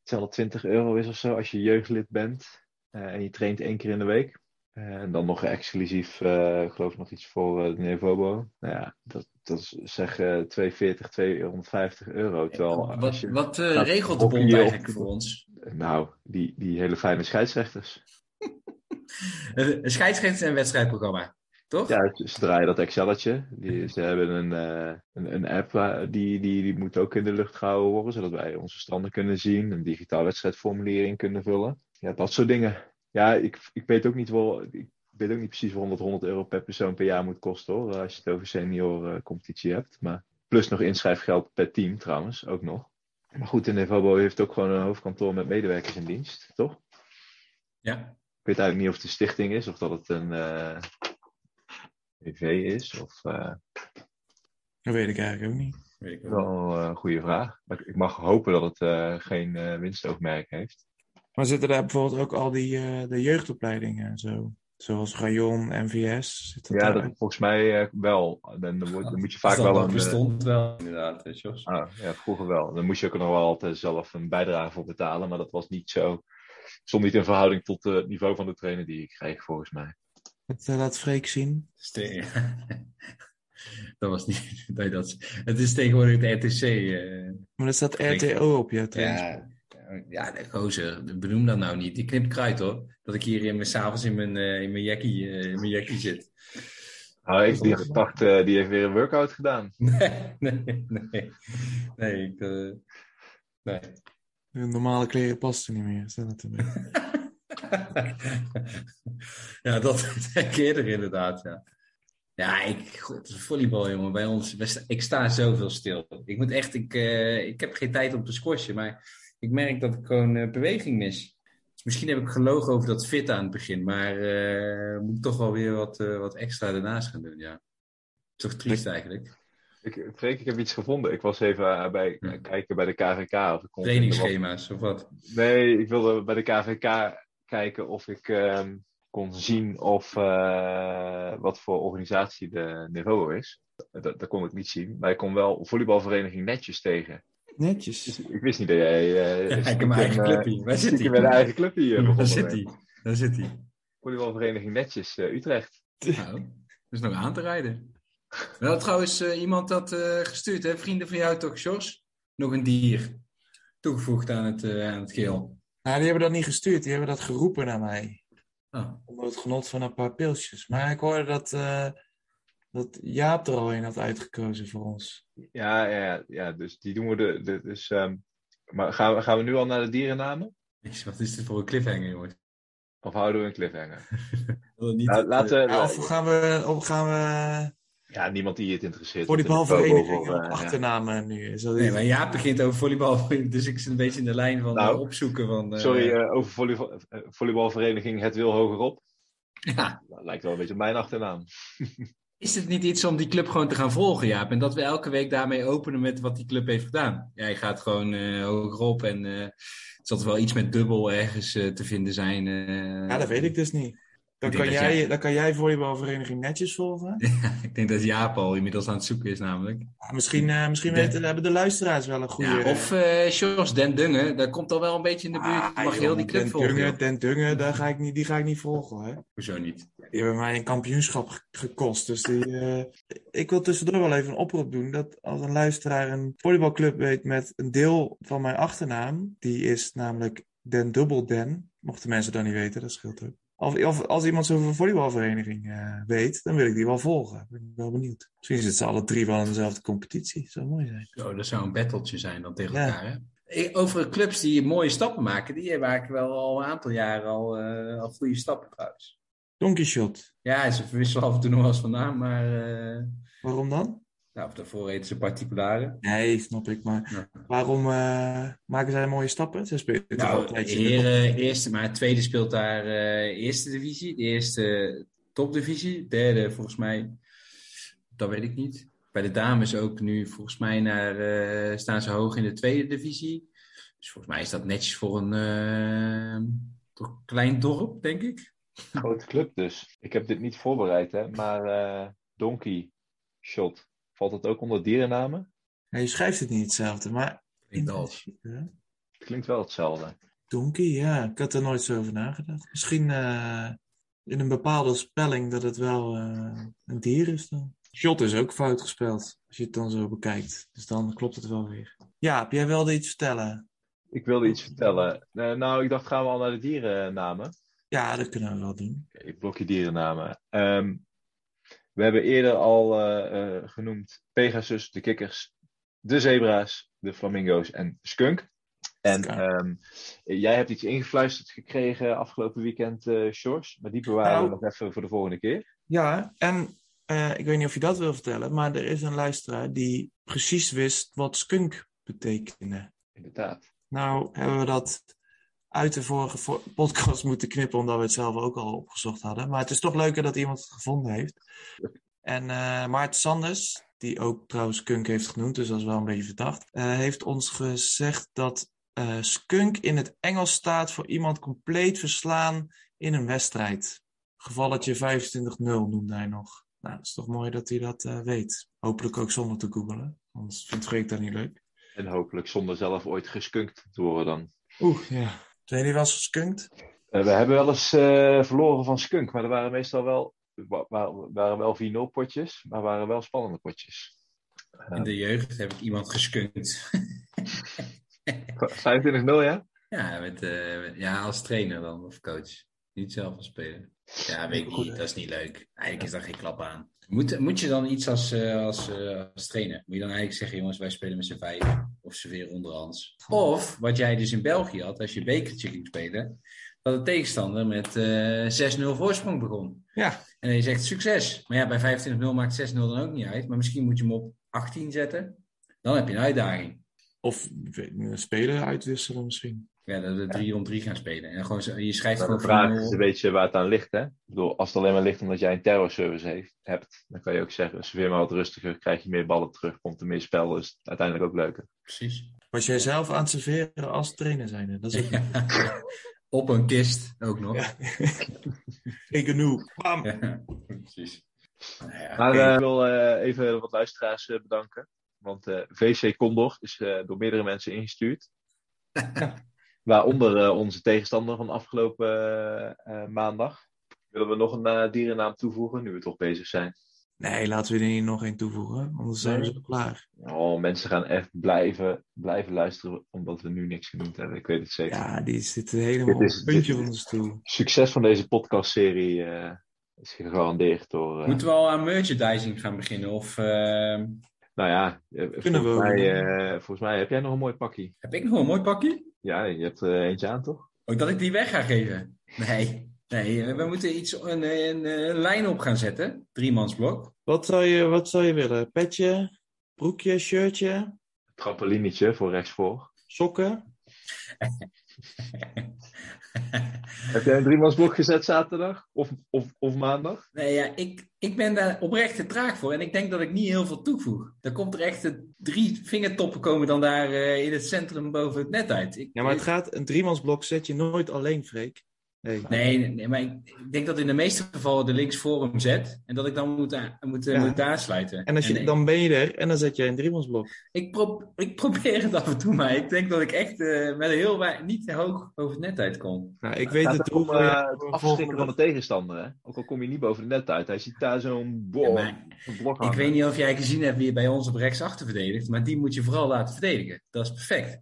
220 euro is of zo als je jeugdlid bent eh, en je traint één keer in de week. Eh, en dan nog exclusief, eh, ik geloof nog iets voor eh, de Nevobo. Nou ja, dat, dat is zeg eh 240, 250 euro. Terwijl als Wat, je, wat eh, regelt de bond eigenlijk voor ons? [LAUGHS] nou, die, die hele fijne scheidsrechters. Een [LAUGHS] scheidsrechters- en wedstrijdprogramma, toch? Ja, ze draaien dat Excelletje. Die, [LAUGHS] ze hebben een, eh, een, een app, waar- die, die, die moet ook in de lucht gehouden worden, zodat wij onze standen kunnen zien, een digitaal wedstrijdformulier in kunnen vullen. Ja, dat soort dingen. Ja, ik, ik weet ook niet wel, ik weet ook niet precies waarom dat 100 euro per persoon per jaar moet kosten hoor, als je het over senior eh, competitie hebt. Maar plus nog inschrijfgeld per team trouwens, ook nog. Maar goed, de Nevobo heeft ook gewoon een hoofdkantoor met medewerkers in dienst, toch? Ja. Ik weet eigenlijk niet of het een stichting is of dat het een eh BV is. Of, eh, Dat weet ik eigenlijk ook niet. Weet ik wel. wel een goede vraag. Maar ik mag hopen dat het eh, geen eh, winstoogmerk heeft. Maar zitten daar bijvoorbeeld ook al die eh, de jeugdopleidingen en zo? Zoals Rayon, MVS? Zit dat ja, daar? dat volgens mij eh, wel. Dan, dan, moet je vaak wel een. eh, bestond wel, inderdaad, hè, Jos. ah, ja, vroeger wel. Dan moest je ook nog wel altijd zelf een bijdrage voor betalen. Maar dat was niet zo. Stond niet in verhouding tot eh, het niveau van de trainer die ik kreeg, volgens mij. Dat eh, laat Freek zien. Ste- [LAUGHS] dat was niet. [LAUGHS] Nee, dat, het is tegenwoordig het RTC. eh, Maar er staat. RTO op je trouwens. ja, ja, de gozer, benoem dat nou niet. Die knipt kruid hoor. Dat ik hier in mijn, s'avonds in mijn, eh, in mijn jackie, eh, in mijn jackie zit. Nou, ik die gedacht, eh, die heeft weer een workout gedaan. [LAUGHS] Nee, nee, nee. Nee, ik, eh, nee. De normale kleren past er niet meer. Staat het erbij. [LAUGHS] ja, dat [LAUGHS] denk ik eerder inderdaad, ja. Ja, ik, god, volleybal, jongen, bij ons, ik sta zoveel stil. Ik moet echt, ik, eh, ik heb geen tijd om te squashen, maar ik merk dat ik gewoon eh, beweging mis. Dus misschien heb ik gelogen over dat fit aan het begin, maar eh, moet ik toch wel weer wat, eh, wat extra ernaast gaan doen, ja. Toch triest eigenlijk. Ik, Freek, ik heb iets gevonden. Ik was even bij, Hm. kijken bij de KVK. Of ik kon wat- Trainingsschema's of wat. Nee, ik wilde bij de KVK kijken of ik ehm, kon zien of wat voor organisatie de niveau is. Dat, dat kon ik niet zien. Maar ik kon wel volleybalvereniging netjes tegen. Netjes. Dus ik wist niet dat jij... eh Ja, ik heb mijn eigen eh, clubje. Waar zit hij? met een eigen clubje Daar begonnen zit hij. Daar zit hij. Volleybalvereniging netjes eh, Utrecht. Nou, dat is nog aan te rijden. We hadden trouwens eh, iemand dat eh, gestuurd, hè? Vrienden van jou toch, Jos? Nog een dier. Toegevoegd aan het, aan het geel. Nou, die hebben dat niet gestuurd. Die hebben dat geroepen naar mij. Oh. Onder het genot van een paar pilsjes. Maar ik hoorde dat, eh, dat Jaap er al een had uitgekozen voor ons. Ja, ja, ja, dus die doen we de... de dus, ehm, maar gaan we, gaan we nu al naar de dierennamen? Wat is dit voor een cliffhanger, jongens? Of houden we een cliffhanger? [LAUGHS] Niet, Nou, laten we... Ja, of gaan we, of gaan we Ja, niemand die het interesseert. voor die want balvereniging het is wel op over, eh, ja. achternamen nu? Is dat Nee, maar Jaap begint over volleybal, [LAUGHS] dus ik zit een beetje in de lijn van Nou, eh, opzoeken van... eh, Sorry, eh, over volleybal, volleybalvereniging Het Wil Hogerop. ja. Dat lijkt wel een beetje op mijn achternaam. [LAUGHS] Is het niet iets om die club gewoon te gaan volgen, Jaap? En dat we elke week daarmee openen met wat die club heeft gedaan? Ja, je gaat gewoon eh hogerop en eh zal toch wel iets met dubbel ergens eh, te vinden zijn. Ja, dat weet ik dus niet. Dan kan, jij, jij- dan kan jij volleybalvereniging netjes volgen. [LAUGHS] Ik denk dat Jaap al inmiddels aan het zoeken is, namelijk. Ja, misschien eh, misschien weten, hebben de luisteraars wel een goede... Ja, of Jos Den Dungen, daar komt al wel een beetje in de buurt. Ah, mag joh, heel die club Den volgen. Den Dungen, daar ga ik niet, die ga ik niet volgen. Hè. Hoezo niet? Die hebben mij een kampioenschap ge- gekost. Dus die, ik wil tussendoor wel even een oproep doen. Dat als een luisteraar een volleybalclub weet met een deel van mijn achternaam. Die is namelijk Den Dubbel Den. Mochten mensen dat niet weten, dat scheelt ook. Of, of als iemand zo'n volleybalvereniging eh, weet, dan wil ik die wel volgen. Ben ik wel benieuwd. Misschien zitten ze alle drie wel in dezelfde competitie. Zou mooi zijn. Zo, dat zou een battletje zijn dan tegen Ja. elkaar, hè? Over clubs die mooie stappen maken, die maken wel al een aantal jaren al, eh, al goede stappen trouwens. Donkey Shot. Ja, ze verwisselen af en toe nog wel eens vandaan, maar eh, Waarom dan? Nou, of daarvoor heten ze particularen. Nee, snap ik. Maar Ja. waarom eh, maken zij mooie stappen? Ze spelen toch Nou, de heren, eerste, maar het tweede speelt daar eh, eerste divisie, de eerste topdivisie, derde volgens mij, dat weet ik niet. Bij de dames ook nu volgens mij naar, eh, staan ze hoog in de tweede divisie. Dus volgens mij is dat netjes voor een eh, klein dorp, denk ik. Grote club dus. Ik heb dit niet voorbereid, hè, maar eh, Donkey Shot. Valt het ook onder dierennamen? Ja, je schrijft het niet hetzelfde, maar... Al. Ja. Het klinkt wel hetzelfde. Donkey, ja. Ik had er nooit zo over nagedacht. Misschien eh, in een bepaalde spelling dat het wel eh, een dier is dan. Shot is ook fout gespeld, als je het dan zo bekijkt. Dus dan klopt het wel weer. Ja, heb jij wilde iets vertellen? Ik wilde iets vertellen. Eh, nou, ik dacht, gaan we al naar de dierennamen? Ja, dat kunnen we wel doen. Oké, ik blokje dierennamen. Ehm, we hebben eerder al eh, eh, genoemd Pegasus, de kikkers, de zebra's, de flamingo's en skunk. En ehm, jij hebt iets ingefluisterd gekregen afgelopen weekend, eh Sjors. Maar die bewaren we Nou. nog even voor de volgende keer. Ja, en ik weet niet of je dat wil vertellen, maar er is een luisteraar die precies wist wat skunk betekende. Inderdaad. Nou hebben we dat uit de vorige vo- podcast moeten knippen, omdat we het zelf ook al opgezocht hadden. Maar het is toch leuker dat iemand het gevonden heeft. En eh Maarten Sanders, die ook trouwens skunk heeft genoemd, dus dat is wel een beetje verdacht, eh, heeft ons gezegd dat eh, skunk in het Engels staat voor iemand compleet verslaan in een wedstrijd. Gevalletje 25-0 noemde hij nog. Nou, dat is toch mooi dat hij dat weet. Hopelijk ook zonder te googelen, anders vindt Freek dat niet leuk. En hopelijk zonder zelf ooit geskunkt te worden dan. Oeh, ja. Zijn jullie wel eens geskunkt? Eh, we hebben wel eens eh, verloren van skunk, maar er waren meestal wel, wa- wa- waren wel 4-0 potjes, maar waren wel spannende potjes. In de jeugd heb ik iemand geskunkt. [LAUGHS] 25-0, ja? ja, met, eh, ja, als trainer dan, of coach. Niet zelf als speler. Ja, weet ik niet. Dat is niet leuk. Eigenlijk is daar geen klap aan. Moet, moet je dan iets als, eh, als, eh, als trainer? Moet je dan eigenlijk zeggen, jongens, wij spelen met z'n vijf. Of serveren onderhands. Of, wat jij dus in België had, als je bekertje ging spelen. Dat de tegenstander met eh 6-0 voorsprong begon. Ja. En je zegt succes. Maar ja, bij 25-0 maakt 6-0 dan ook niet uit. Maar misschien moet je hem op 18 zetten. Dan heb je een uitdaging. Of een speler uitwisselen misschien. Ja, dat we 3 om 3 gaan spelen. En gewoon, je schrijft Maar de gewoon vraag van is een beetje waar het aan ligt, hè? Ik bedoel, als het alleen maar ligt omdat jij een terrorservice heeft, hebt, dan kan je ook zeggen, serveer maar wat rustiger, krijg je meer ballen terug, komt er meer spel, is het uiteindelijk ook leuker. Precies. Was jij zelf aan het serveren als trainer zijnde? Dat is ook... [LAUGHS] Op een kist ook nog. Ja. [LAUGHS] Ik genoeg. Bam. Ja, precies. Nou ja, Maar eh, ik wil eh, even wat luisteraars eh, bedanken, want eh, VC Condor is eh, door meerdere mensen ingestuurd. [LAUGHS] Waaronder eh, onze tegenstander van afgelopen eh, eh, maandag. Willen we nog een eh, dierennaam toevoegen, nu we toch bezig zijn? Nee, laten we er niet nog één toevoegen, anders zijn we Nee. zo klaar. Oh, mensen gaan echt blijven, blijven luisteren, omdat we nu niks genoemd hebben. Ik weet het zeker. Ja, die zitten helemaal Dit is- op het puntje dit- van de stoel. Succes van deze podcastserie eh, is gegarandeerd door. eh, Moeten we al aan merchandising gaan beginnen? Of Nou ja, eh, volgens, Kunnen we mij, eh, volgens mij heb jij nog een mooi pakje. heb ik nog een mooi pakje? Ja, je hebt er eentje aan, toch? Ook dat ik die weg ga geven? Nee. Nee, eh, we moeten iets, een, een, een lijn op gaan zetten. Driemansblok. Wat zou je, wat zou je willen? Petje, broekje, shirtje, Trampolinetje voor rechtsvoor. sokken? [LAUGHS] [LAUGHS] Heb jij een driemansblok gezet zaterdag? Of, of, of maandag? Nee, ja, ik, ik ben daar oprecht te traag voor. En ik denk dat ik niet heel veel toevoeg. Er komt er echt eh, drie vingertoppen komen dan daar eh, in het centrum boven het net uit. Ik, Ja, maar het gaat, een driemansblok zet je nooit alleen, Freek. Nee. Nee, maar ik, ik denk dat in de meeste gevallen de links voor hem zet. En dat ik dan moet, moet, Ja. moet aansluiten. En als je, ik- dan ben je er en dan zet je een driemansblok. ik, pro- ik probeer het af en toe, maar ik denk dat ik echt eh, met heel niet te hoog over het net uitkom. Nou, ik weet het om voor eh, het afschrikken van de tegenstander. Hè? Ook al kom je niet boven de net uit. Hij ziet daar zo'n een blok Ik hangen. weet niet of jij gezien hebt wie bij ons op rechtsachter verdedigt, maar die moet je vooral laten verdedigen. Dat is perfect.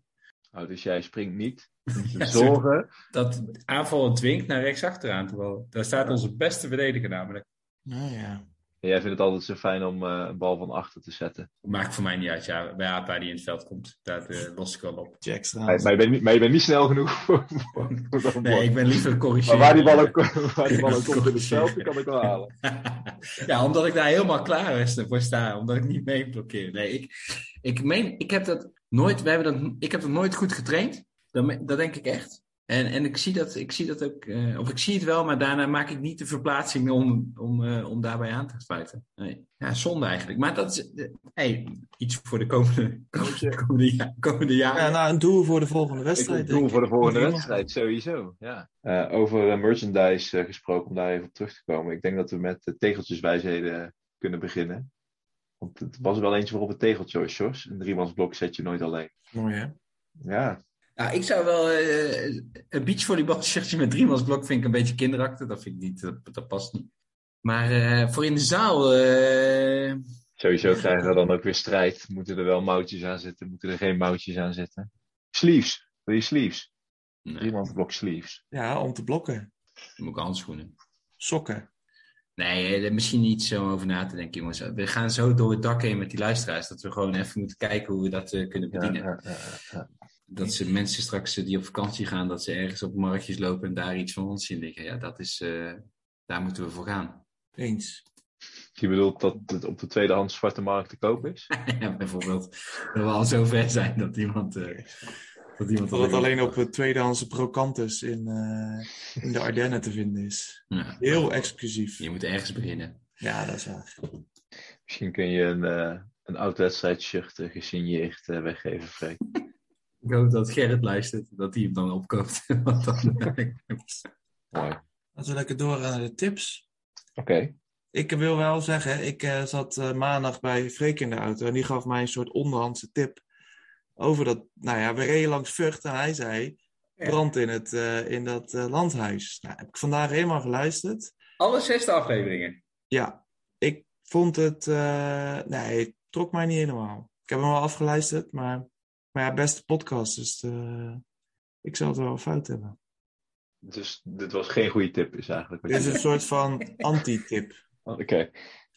Oh, dus jij springt niet. [LAUGHS] Ja, Zorgen. Dat aanvallen dwingt naar rechtsachteraan te vallen. Daar staat onze beste verdediger namelijk. Nou ja. Jij vindt het altijd zo fijn om uh, een bal van achter te zetten. Maakt voor mij niet uit, ja. Bij APA die in het veld komt, daar uh, los ik wel op. Jacks maar, maar, je bent niet, maar je bent niet snel genoeg voor, voor, voor Nee, ik ben liever corrigeren. Maar waar die bal ook, waar die [LAUGHS] bal ook komt in het veld, die kan ik wel halen. [LAUGHS] ja, omdat ik daar helemaal klaar voor sta. Omdat ik niet mee blokkeer. Nee, ik, ik meen, ik heb dat nooit, we hebben dat, ik heb dat nooit goed getraind. Dat, dat denk ik echt. En, en ik, zie dat, ik zie dat ook, uh, of ik zie het wel, maar daarna maak ik niet de verplaatsing om, om, uh, om daarbij aan te sluiten. Nee. Ja, zonde eigenlijk. Maar dat is uh, hey, iets voor de komende, komende, komende jaren. Ja, nou, een doel voor de volgende wedstrijd. Een doel voor de volgende wedstrijd, sowieso. Ja. over merchandise gesproken, om daar even op terug te komen. Ik denk dat we met tegeltjeswijsheden kunnen beginnen. Want het was wel eentje waarop het tegeltje was, Jos. Een driemansblok zet je nooit alleen. Mooi, hè? Ja, nou, ik zou wel uh, een beachvolleybal [LAUGHS] shirtje met driemansblok vind ik een beetje kinderaktig. Dat vind ik niet, dat, dat past niet. Maar uh, voor in de zaal. Uh... Sowieso krijgen we dan ook weer strijd. Moeten er wel moutjes aan zitten? Moeten er geen moutjes aan zitten? Sleeves. Wil je sleeves? Nee. Driemansblok sleeves. Ja, om te blokken. Dan moet ik handschoenen. Sokken. Nee, misschien niet zo over na te denken, jongens. We gaan zo door het dak heen met die luisteraars dat we gewoon even moeten kijken hoe we dat uh, kunnen bedienen. Ja, ja, ja, dat ze mensen straks die op vakantie gaan, dat ze ergens op marktjes lopen en daar iets van ons zien liggen. Ja, dat is, uh, daar moeten we voor gaan. Eens. Je bedoelt dat het op de tweedehands zwarte markt te koop is? [LAUGHS] ja, bijvoorbeeld. Dat we al zo ver zijn dat iemand... Uh, dat iemand dat het alleen op het tweedehandse Procantus in, uh, in de Ardennen te vinden is. Ja. Heel exclusief. Je moet ergens beginnen. Ja, dat is waar. Misschien kun je een, uh, een oud wedstrijdshirt uh, gesigneerd weggeven, Freek. [LAUGHS] Ik hoop dat Gerrit luistert, dat hij hem dan opkoopt. [LAUGHS] Want dan... [LAUGHS] Mooi. Laten we lekker doorgaan naar de tips. Oké. Okay. Ik wil wel zeggen, ik uh, zat uh, maandag bij Freek in de auto en die gaf mij een soort onderhandse tip over dat, nou ja, we reden langs Vught en hij zei, brand in, het, uh, in dat landhuis. Nou, heb ik vandaag helemaal geluisterd. Alle zesde afleveringen? Ja, ik vond het, nee, het trok mij niet helemaal. Ik heb hem al afgeluisterd, maar maar ja, beste podcast, dus uh, ik zal het wel fout hebben. Dus dit was geen goede tip, is eigenlijk. Dit is een soort van [LAUGHS] anti-tip. Oké, okay.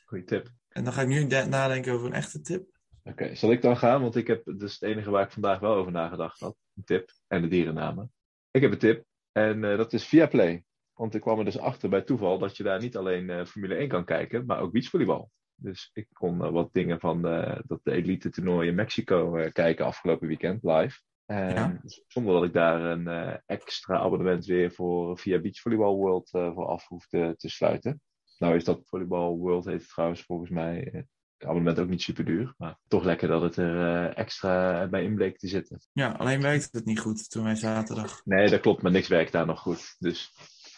goede tip. En dan ga ik nu nadenken over een echte tip. Oké, okay. zal ik dan gaan? Want ik heb dus het enige waar ik vandaag wel over nagedacht had. Een tip en de dierennamen. Ik heb een tip en uh, dat is Viaplay. Want ik kwam er dus achter bij toeval dat je daar niet alleen uh, Formule 1 kan kijken, maar ook beachvolleybal. Dus ik kon uh, wat dingen van de, dat de elite toernooi in Mexico uh, kijken afgelopen weekend live. Ja. Zonder dat ik daar een uh, extra abonnement weer voor via Beach Volleyball World voor af hoefde te sluiten. Nou is dat Volleyball World heet het trouwens volgens mij het abonnement ook niet super duur. Maar toch lekker dat het er extra bij in bleek te zitten. Ja, alleen werkte het niet goed toen wij zaterdag. Nee, dat klopt, maar niks werkt daar nog goed. Dus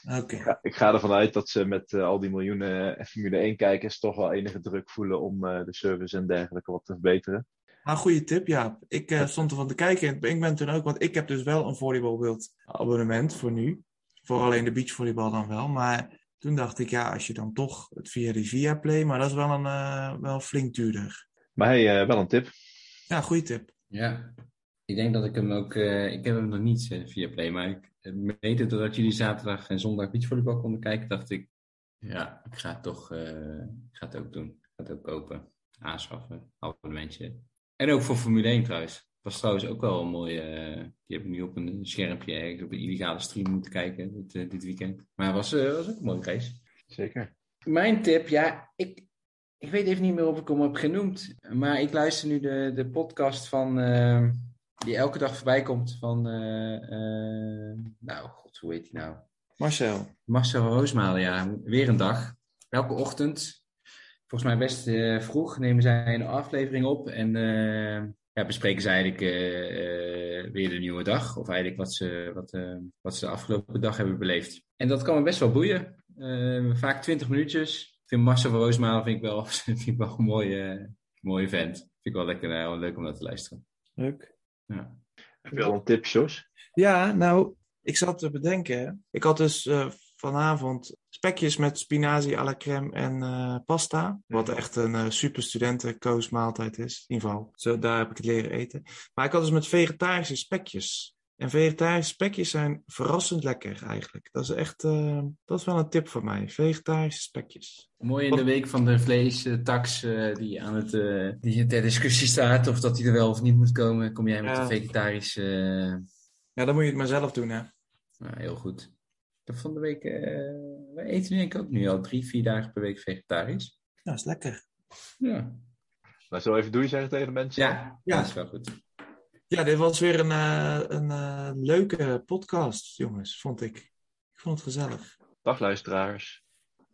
Okay. Ja, ik ga ervan uit dat ze met uh, al die miljoenen Formule 1-kijkers toch wel enige druk voelen om uh, de service en dergelijke wat te verbeteren. Ah, goede tip, ja. Ik uh, stond ervan te kijken. Ik ben toen ook, want ik heb dus wel een volleybalbeeld abonnement voor nu. Voor alleen de beachvolleybal dan wel. Maar toen dacht ik, ja, als je dan toch het via de Via Play, maar dat is wel, een, wel flink duurder. Maar hey, wel een tip. Ja, goede tip. Ja, ik denk dat ik hem ook, ik heb hem nog niet via Play, maar ik mede doordat jullie zaterdag en zondag beachvolleybal konden kijken, dacht ik, ja, ik ga het toch, uh, ik ga het ook doen. Ik ga het ook kopen, aanschaffen, abonnementje. En ook voor Formule 1 trouwens. Was trouwens ook wel een mooie, uh, die heb ik nu op een schermpje ergens op een illegale stream moeten kijken dit, uh, dit weekend. Maar het was, was ook een mooie race. Zeker. Mijn tip, ja, ik, ik weet even niet meer of ik hem heb genoemd, maar ik luister nu de, de podcast van die elke dag voorbij komt van, uh, uh, nou, god, hoe heet hij nou? Marcel. Marcel Roosmaal, ja. Weer een dag. Elke ochtend, volgens mij best uh, vroeg, nemen zij een aflevering op en ja, bespreken ze eigenlijk weer de nieuwe dag. Of eigenlijk wat ze, wat, wat ze de afgelopen dag hebben beleefd. En dat kan me best wel boeien. vaak 20 minuutjes. Ik vind Marcel van Roosmaal vind ik wel, [LAUGHS] vind ik wel een mooie, mooie vent. Vind ik wel lekker leuk om naar te luisteren. Leuk. Ja. Heb je al een tip, Jos? Ja, nou, ik zat te bedenken. Ik had dus uh, vanavond spekjes met spinazie à la crème en uh, pasta. Wat echt een uh, super studentenkoosmaaltijd is. In ieder geval, zo, daar heb ik het leren eten. Maar ik had dus met vegetarische spekjes. En vegetarische spekjes zijn verrassend lekker eigenlijk. Dat is echt, eh, dat is wel een tip voor mij. Vegetarische spekjes. Mooi in de week van de vleestax uh, die, aan het, uh, die ter discussie staat of dat hij er wel of niet moet komen, kom jij met Ja. de vegetarische... Ja, dan moet je het maar zelf doen, hè. Nou, heel goed. Ik heb van de week... eh wij eten nu denk ik ook nu al drie, vier dagen per week vegetarisch. Ja, is lekker. Ja. Maar zo even doei zeggen tegen de mensen. Ja, Ja. dat is wel goed. Ja, dit was weer een, eh, een eh, leuke podcast, jongens, vond ik. Ik vond het gezellig. Dag luisteraars.